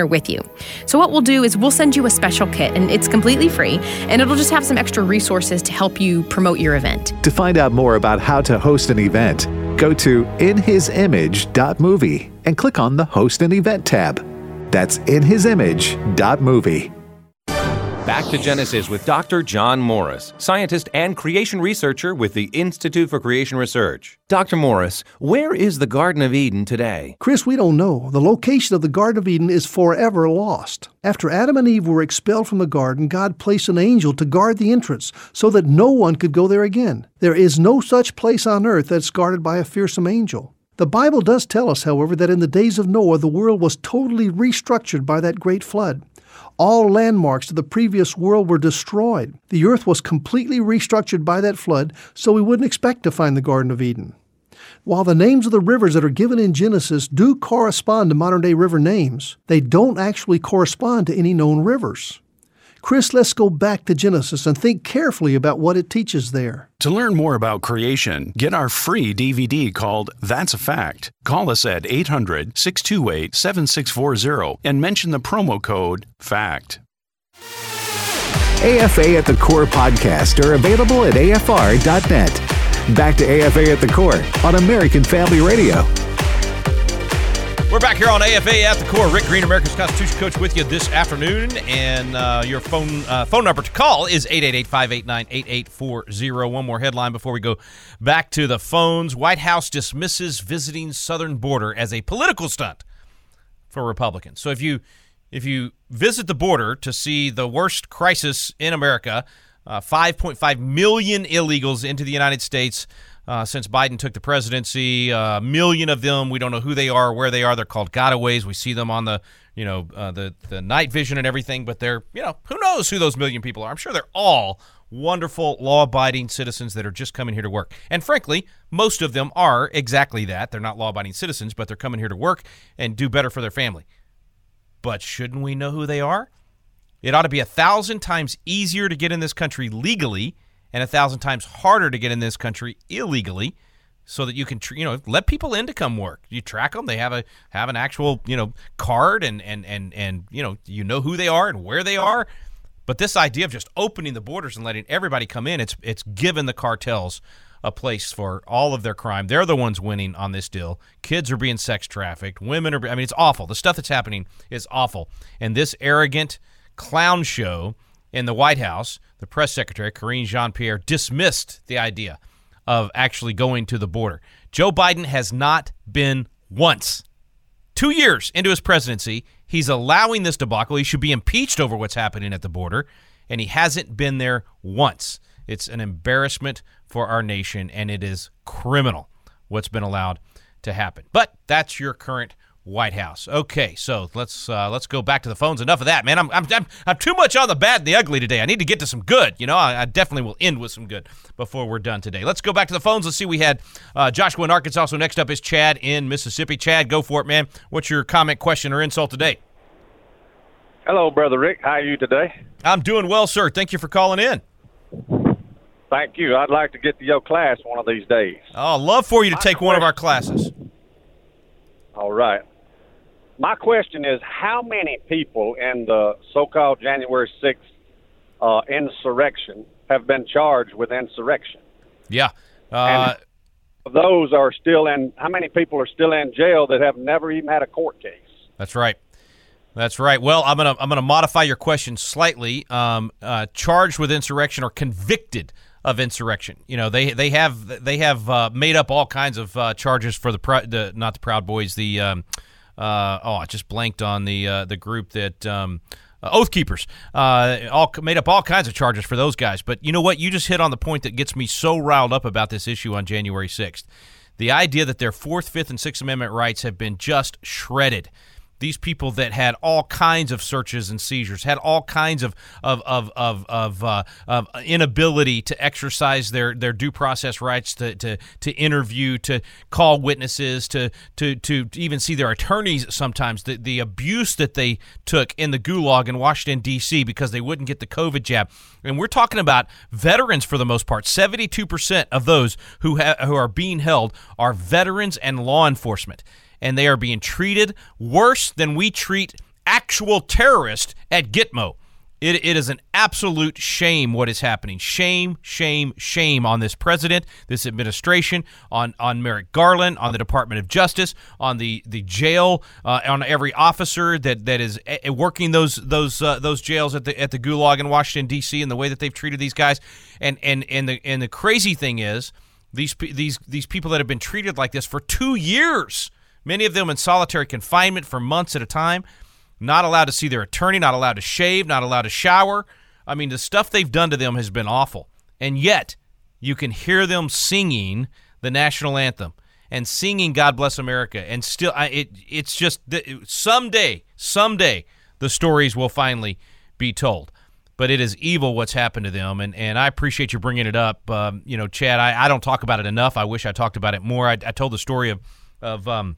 with you. So what we'll do is we'll send you a special kit, and it's completely free, and it'll just have some extra resources to help you promote your event. To find out more about how to host an event, go to inhisimage.movie and click on the Host an Event tab. That's inhisimage.movie. Back to Genesis with Dr. John Morris, scientist and creation researcher with the Institute for Creation Research. Dr. Morris, where is the Garden of Eden today? Chris, we don't know. The location of the Garden of Eden is forever lost. After Adam and Eve were expelled from the garden, God placed an angel to guard the entrance so that no one could go there again. There is no such place on earth that's guarded by a fearsome angel. The Bible does tell us, however, that in the days of Noah, the world was totally restructured by that great flood. All landmarks of the previous world were destroyed. The earth was completely restructured by that flood, so we wouldn't expect to find the Garden of Eden. While the names of the rivers that are given in Genesis do correspond to modern day river names, they don't actually correspond to any known rivers. Chris, let's go back to Genesis and think carefully about what it teaches there. To learn more about creation, get our free DVD called That's a Fact. Call us at 800 628 7640 and mention the promo code FACT. AFA at the Core podcast are available at afr.net. Back to AFA at the Core on American Family Radio. We're back here on AFA at the core. Rick Green, America's Constitution Coach, with you this afternoon, and uh, your phone uh, phone number to call is 888-589-8840. One more headline before we go back to the phones. White House dismisses visiting southern border as a political stunt for Republicans. So if you if you visit the border to see the worst crisis in America, uh, 5.5 million illegals into the United States uh, since Biden took the presidency. A uh, million of them, we don't know who they are, where they are. They're called gotaways. We see them on the, you know, uh, the the night vision and everything. But they're, you know, who knows who those million people are? I'm sure they're all wonderful, law-abiding citizens that are just coming here to work. And frankly, most of them are exactly that. They're not law-abiding citizens, but they're coming here to work and do better for their family. But shouldn't we know who they are? It ought to be a thousand times easier to get in this country legally and a thousand times harder to get in this country illegally so that you can you know let people in to come work. You track them they have a have an actual you know card and and and and you know you know who they are and where they are. But this idea of just opening the borders and letting everybody come in it's it's given the cartels a place for all of their crime. They're the ones winning on this deal. Kids are being sex trafficked. Women are i mean it's awful. The stuff that's happening is awful. And this arrogant clown show in the White House, the press secretary, Karine Jean Pierre, dismissed the idea of actually going to the border. Joe Biden has not been once, two years into his presidency, He's allowing this debacle. He should be impeached over what's happening at the border, and he hasn't been there once. It's an embarrassment for our nation, and it is criminal what's been allowed to happen. But that's your current White House. Okay, so let's uh, let's go back to the phones. Enough of that, man. I'm, I'm, I'm, I'm too much on the bad and the ugly today. I need to get to some good. You know, I, I definitely will end with some good before we're done today. Let's go back to the phones. Let's see. We had uh, Joshua in Arkansas. So next up is Chad in Mississippi. Chad, go for it, man. What's your comment, question, or insult today? Hello, brother Rick. How are you today? I'm doing well, sir. Thank you for calling in. Thank you. I'd like to get to your class one of these days. Oh, love for you to take one of our classes. All right. My question is how many people in the so called January 6th uh, insurrection have been charged with insurrection? Yeah. Uh, and those are still in, how many people are still in jail that have never even had a court case? That's right. That's right. Well, I'm gonna I'm gonna modify your question slightly. Um, uh, charged with insurrection or convicted of insurrection. You know, they they have they have uh, made up all kinds of uh, charges for the, the not the Proud Boys. The um, uh, oh, I just blanked on the uh, the group that. Um, uh, Oath Keepers, uh, all made up all kinds of charges for those guys. But you know what? You just hit on the point that gets me so riled up about this issue on January 6th. The idea that their Fourth, Fifth, and Sixth Amendment rights have been just shredded these people that had all kinds of searches and seizures, had all kinds of of of of, of, uh, of inability to exercise their, their due process rights, to, to to interview, to call witnesses, to to to even see their attorneys. Sometimes the the abuse that they took in the gulag in Washington D.C. because they wouldn't get the COVID jab, and we're talking about veterans for the most part. Seventy two percent of those who ha- who are being held are veterans and law enforcement and they are being treated worse than we treat actual terrorists at Gitmo. It, it is an absolute shame what is happening. Shame, shame, shame on this president, this administration, on, on Merrick Garland, on the Department of Justice, on the the jail, uh, on every officer that, that is eh, eh, working those those uh, those jails at the at the Gulag in Washington D.C. and the way that they've treated these guys. And and and the and the crazy thing is these these these people that have been treated like this for two years many of them in solitary confinement for months at a time, not allowed to see their attorney, not allowed to shave, not allowed to shower. I mean, the stuff they've done to them has been awful. And yet, you can hear them singing the national anthem and singing God Bless America. And still, it, it's just someday, someday, the stories will finally be told. But it is evil what's happened to them. And, and I appreciate you bringing it up. Um, you know, Chad, I, I don't talk about it enough. I wish I talked about it more. I, I told the story of, of um,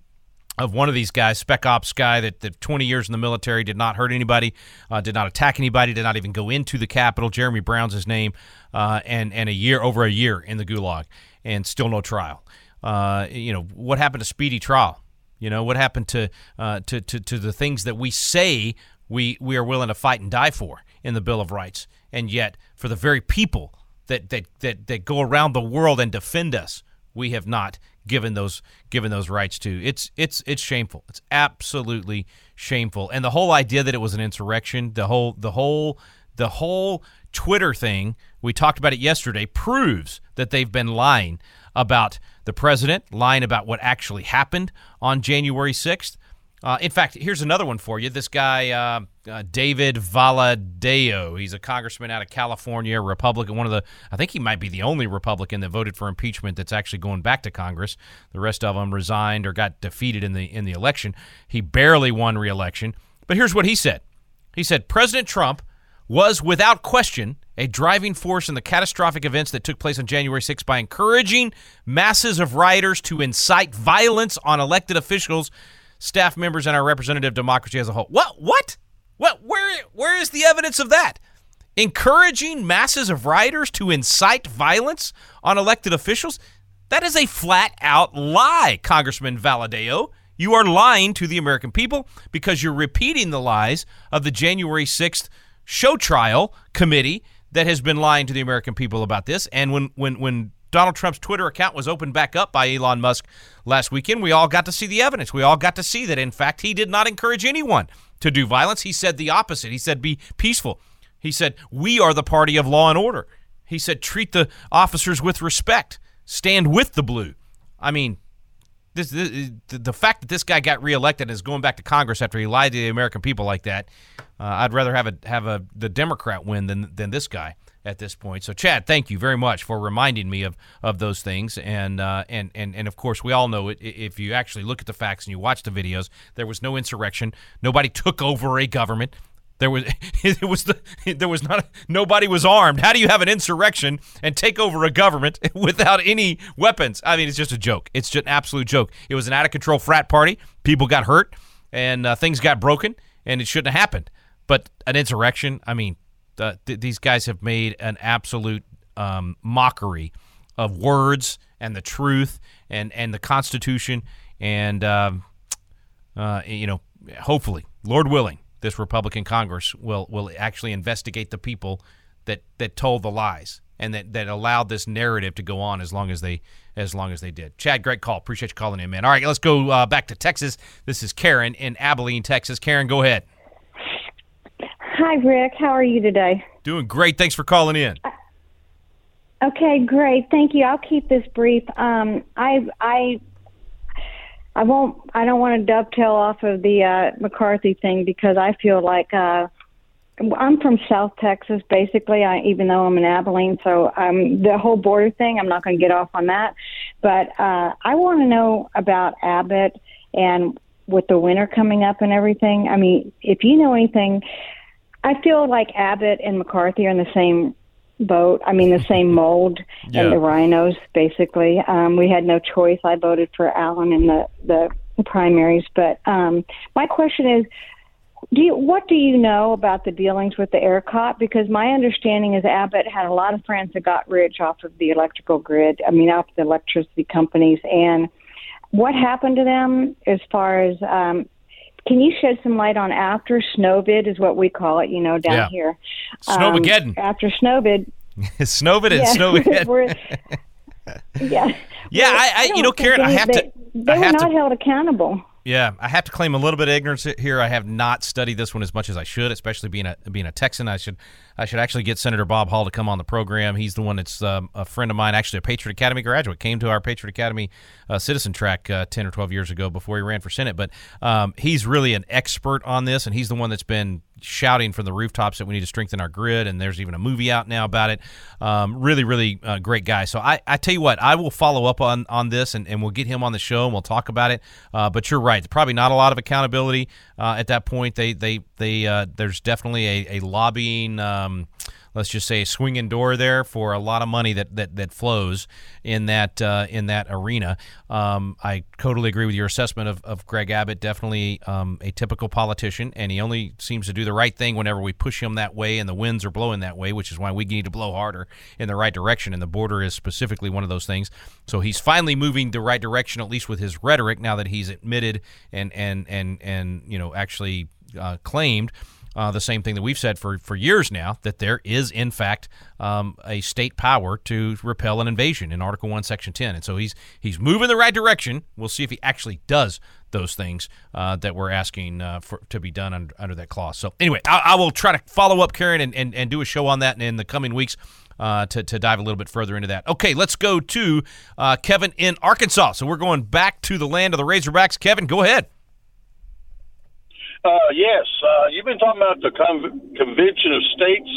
of one of these guys, spec ops guy that, that 20 years in the military did not hurt anybody, uh, did not attack anybody, did not even go into the Capitol. Jeremy Brown's his name, uh, and and a year over a year in the gulag, and still no trial. Uh, you know what happened to speedy trial? You know what happened to, uh, to to to the things that we say we we are willing to fight and die for in the Bill of Rights, and yet for the very people that that that that go around the world and defend us, we have not given those given those rights to. It's it's it's shameful. It's absolutely shameful. And the whole idea that it was an insurrection, the whole the whole the whole Twitter thing, we talked about it yesterday, proves that they've been lying about the president, lying about what actually happened on January 6th. Uh, in fact, here's another one for you. This guy, uh, uh, David Valadao, he's a congressman out of California, Republican. One of the, I think he might be the only Republican that voted for impeachment that's actually going back to Congress. The rest of them resigned or got defeated in the in the election. He barely won re-election. But here's what he said. He said President Trump was without question a driving force in the catastrophic events that took place on January 6 by encouraging masses of rioters to incite violence on elected officials staff members, and our representative democracy as a whole. What? What? What? Where? Where is the evidence of that? Encouraging masses of rioters to incite violence on elected officials? That is a flat out lie, Congressman Valadao. You are lying to the American people because you're repeating the lies of the January 6th show trial committee that has been lying to the American people about this. And when when when Donald Trump's Twitter account was opened back up by Elon Musk last weekend, we all got to see the evidence. We all got to see that, in fact, he did not encourage anyone to do violence. He said the opposite. He said, be peaceful. He said, we are the party of law and order. He said, treat the officers with respect, stand with the blue. I mean, this, this the, fact that this guy got reelected and is going back to Congress after he lied to the American people like that, uh, I'd rather have a have a the Democrat win than than this guy at this point. So, Chad, thank you very much for reminding me of, of those things. And, uh, and and and of course, we all know it. If you actually look at the facts and you watch the videos, there was no insurrection. Nobody took over a government. There was it was the there was not nobody was armed. How do you have an insurrection and take over a government without any weapons? I mean, it's just a joke. It's just an absolute joke. It was an out of control frat party. People got hurt and uh, things got broken, and it shouldn't have happened. But an insurrection, I mean, uh, th- these guys have made an absolute um, mockery of words and the truth and and the Constitution and um, uh, you know hopefully Lord willing this Republican Congress will will actually investigate the people that that told the lies and that, that allowed this narrative to go on as long as they as long as they did. Chad, great call. Appreciate you calling in, man. All right, let's go uh, back to Texas. This is Karen in Abilene, Texas. Karen, go ahead. Hi, Rick. How are you today? Doing great. Thanks for calling in. Okay, great. Thank you. I'll keep this brief. Um, I I I won't. I don't want to dovetail off of the uh, McCarthy thing because I feel like uh, I'm from South Texas, basically. I, even though I'm in Abilene, so um, the whole border thing, I'm not going to get off on that. But uh, I want to know about Abbott and with the winter coming up and everything. I mean, if you know anything, I feel like Abbott and McCarthy are in the same boat. I mean, the same mold Yeah. and the RINOs, basically. Um, we had no choice. I voted for Allen in the the primaries, but um, my question is. Do you, what do you know about the dealings with the ERCOT? Because my understanding is Abbott had a lot of friends that got rich off of the electrical grid. I mean, off the electricity companies. And what happened to them as far as um, can you shed some light on after Snowvid is what we call it, you know, down Yeah. here. Snowmageddon. Um, after Snowvid. Snowvid and yeah, Snowmageddon. yeah. Yeah, I, I you know, Karen, I have they, to. They I were not to held accountable. Yeah, I have to claim a little bit of ignorance here. I have not studied this one as much as I should, especially being a being a Texan. I should I should actually get Senator Bob Hall to come on the program. He's the one that's um, a friend of mine, actually a Patriot Academy graduate, came to our Patriot Academy uh, citizen track uh, ten or twelve years ago before he ran for Senate. But um, he's really an expert on this, and he's the one that's been shouting from the rooftops that we need to strengthen our grid. And there's even a movie out now about it. Um, really, really uh, great guy. So I, I tell you what, I will follow up on on this, and, and we'll get him on the show and we'll talk about it. Uh, but you're right, probably not a lot of accountability uh, at that point. They they they uh, there's definitely a, a lobbying. Um, let's just say swinging door there for a lot of money that that, that flows in that uh, in that arena. Um, I totally agree with your assessment of, of Greg Abbott. Definitely um, a typical politician, and he only seems to do the right thing whenever we push him that way, and the winds are blowing that way, which is why we need to blow harder in the right direction. And the border is specifically one of those things. So he's finally moving the right direction, at least with his rhetoric, now that he's admitted and and and and you know actually uh, claimed uh, the same thing that we've said for, for years now that there is, in fact, um, a state power to repel an invasion in Article 1, Section 10. And so he's he's moving the right direction. We'll see if he actually does those things uh, that we're asking uh, for to be done under, under that clause. So, anyway, I, I will try to follow up, Karen, and, and, and do a show on that in the coming weeks. Uh, to, to dive a little bit further into that. Okay, let's go to uh, Kevin in Arkansas. So we're going back to the land of the Razorbacks. Kevin, go ahead. Uh, yes, uh, you've been talking about the con- Convention of States.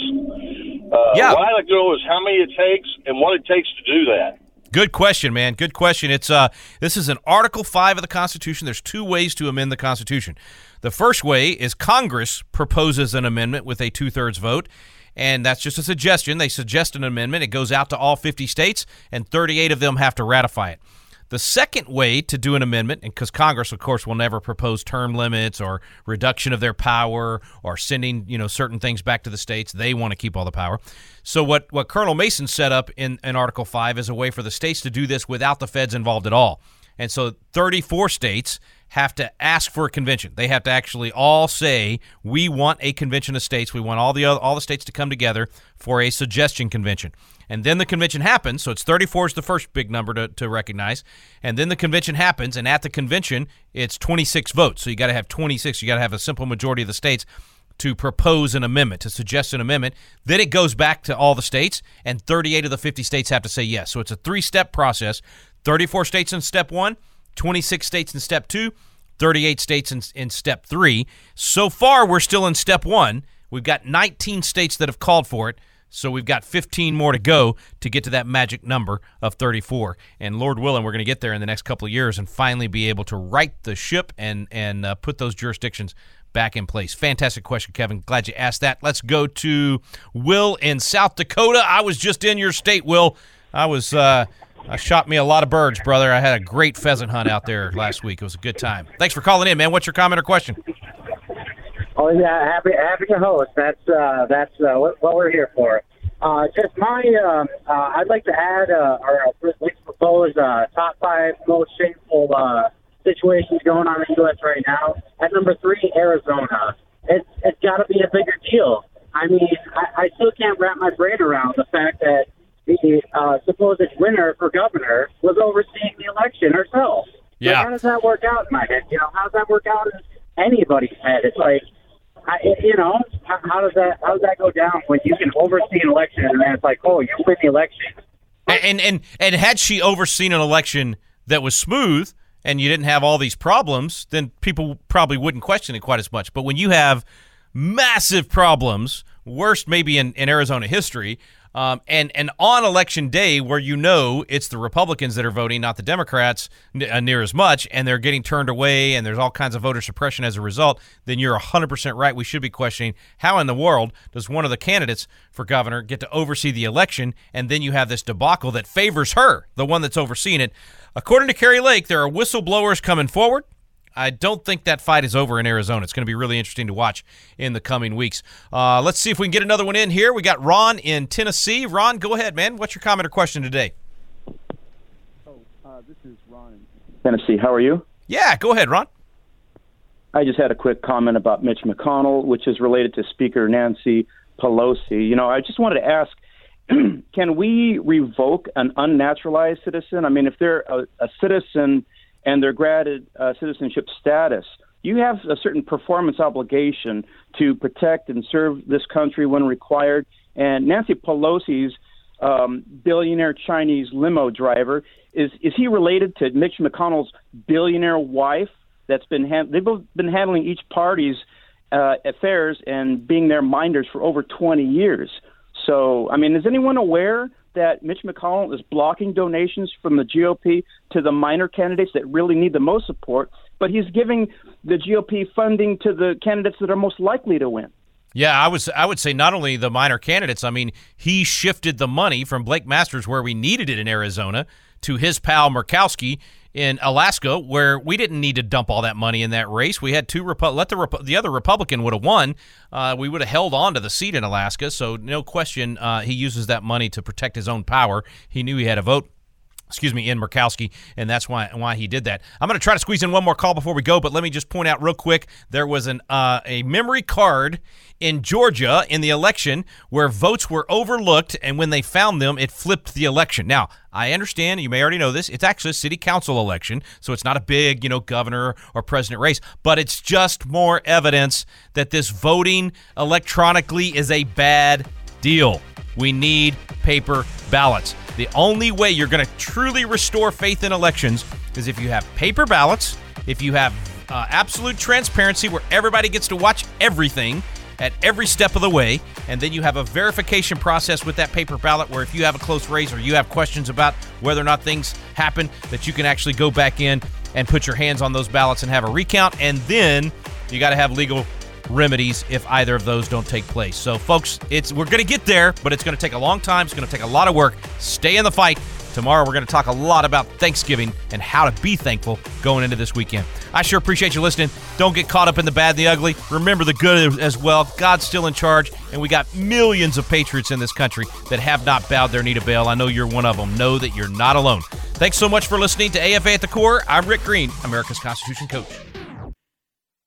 Uh, Yeah. What I'd like to know is how many it takes and what it takes to do that. Good question, man. Good question. It's uh this is an Article 5 of the Constitution. There's two ways to amend the Constitution. The first way is Congress proposes an amendment with a two-thirds vote, and that's just a suggestion. They suggest an amendment. It goes out to all 50 states, and 38 of them have to ratify it. The second way to do an amendment, and because Congress, of course, will never propose term limits or reduction of their power or sending you know certain things back to the states, they want to keep all the power. So what what Colonel Mason set up in, in Article Five is a way for the states to do this without the feds involved at all. And so 34 states have to ask for a convention. They have to actually all say, "We want a convention of states. We want all the other, all the states to come together for a suggestion convention." And then the convention happens. So it's 34 is the first big number to, to recognize. And then the convention happens. And at the convention, it's 26 votes. So you got to have 26. You got to have a simple majority of the states to propose an amendment, to suggest an amendment. Then it goes back to all the states, and 38 of the 50 states have to say yes. So it's a three step process 34 states in step one, 26 states in step two, 38 states in, in step three. So far, we're still in step one. We've got 19 states that have called for it. So we've got 15 more to go to get to that magic number of 34. And Lord willing, we're going to get there in the next couple of years and finally be able to right the ship and and uh, put those jurisdictions back in place. Fantastic question, Kevin. Glad you asked that. Let's go to Will in South Dakota. I was just in your state, Will. I was. Uh, I shot me a lot of birds, brother. I had a great pheasant hunt out there last week. It was a good time. Thanks for calling in, man. What's your comment or question? Oh yeah, happy happy to host. That's uh, that's uh, what, what we're here for. Uh, just my, um, uh, I'd like to add uh, or uh, propose uh, top five most shameful uh, situations going on in the U.S. right now. At number three, Arizona. It's it's got to be a bigger deal. I mean, I, I still can't wrap my brain around the fact that the uh, supposed winner for governor was overseeing the election herself. Yeah. How does that work out in my head? You know, how does that work out in anybody's head? It's like, I, you know, how, how does that how does that go down when you can oversee an election and then it's like, oh, you win the election? And, and and and had she overseen an election that was smooth and you didn't have all these problems, then people probably wouldn't question it quite as much. But when you have massive problems, worst maybe in, in Arizona history, um, and and on election day, where you know it's the Republicans that are voting, not the Democrats n- uh, near as much, and they're getting turned away, and there's all kinds of voter suppression as a result, then you're 100% right. We should be questioning how in the world does one of the candidates for governor get to oversee the election, and then you have this debacle that favors her, the one that's overseeing it. According to Kari Lake, there are whistleblowers coming forward. I don't think that fight is over in Arizona. It's going to be really interesting to watch in the coming weeks. Uh, let's see if we can get another one in here. We got Ron in Tennessee. Ron, go ahead, man. What's your comment or question today? Oh, uh, this is Ron in Tennessee. How are you? Yeah, go ahead, Ron. I just had a quick comment about Mitch McConnell, which is related to Speaker Nancy Pelosi. You know, I just wanted to ask can we revoke an unnaturalized citizen? I mean, if they're a, a citizen and they're granted uh, citizenship status, you have a certain performance obligation to protect and serve this country when required. And Nancy Pelosi's um, billionaire Chinese limo driver is is he related to Mitch McConnell's billionaire wife? That's been ha- they've both been handling each party's uh, affairs and being their minders for over 20 years. So, I mean, is anyone aware that Mitch McConnell is blocking donations from the GOP to the minor candidates that really need the most support, but he's giving the GOP funding to the candidates that are most likely to win? Yeah, I was I would say not only the minor candidates, I mean, he shifted the money from Blake Masters where we needed it in Arizona to his pal Murkowski in Alaska, where we didn't need to dump all that money in that race. We had two Repu- let the Repu- the other Republican would have won. Uh, we would have held on to the seat in Alaska. So no question, uh, he uses that money to protect his own power. He knew he had a vote excuse me, in Murkowski, and that's why why he did that. I'm going to try to squeeze in one more call before we go, but let me just point out real quick: there was an uh, a memory card in Georgia in the election where votes were overlooked, and when they found them, it flipped the election. Now, I understand you may already know this; it's actually a city council election, so it's not a big, you know, governor or president race, but it's just more evidence that this voting electronically is a bad deal. We need paper ballots. The only way you're going to truly restore faith in elections is if you have paper ballots, if you have uh, absolute transparency where everybody gets to watch everything at every step of the way, and then you have a verification process with that paper ballot where if you have a close race or you have questions about whether or not things happen, that you can actually go back in and put your hands on those ballots and have a recount, and then you got to have legal remedies if either of those don't take place. So, folks, it's we're going to get there, but it's going to take a long time. It's going to take a lot of work. Stay in the fight. Tomorrow, we're going to talk a lot about Thanksgiving and how to be thankful going into this weekend. I sure appreciate you listening. Don't get caught up in the bad and the ugly. Remember the good as well. God's still in charge, and we got millions of patriots in this country that have not bowed their knee to Baal. I know you're one of them. Know that you're not alone. Thanks so much for listening to AFA at the Core. I'm Rick Green, America's Constitution Coach.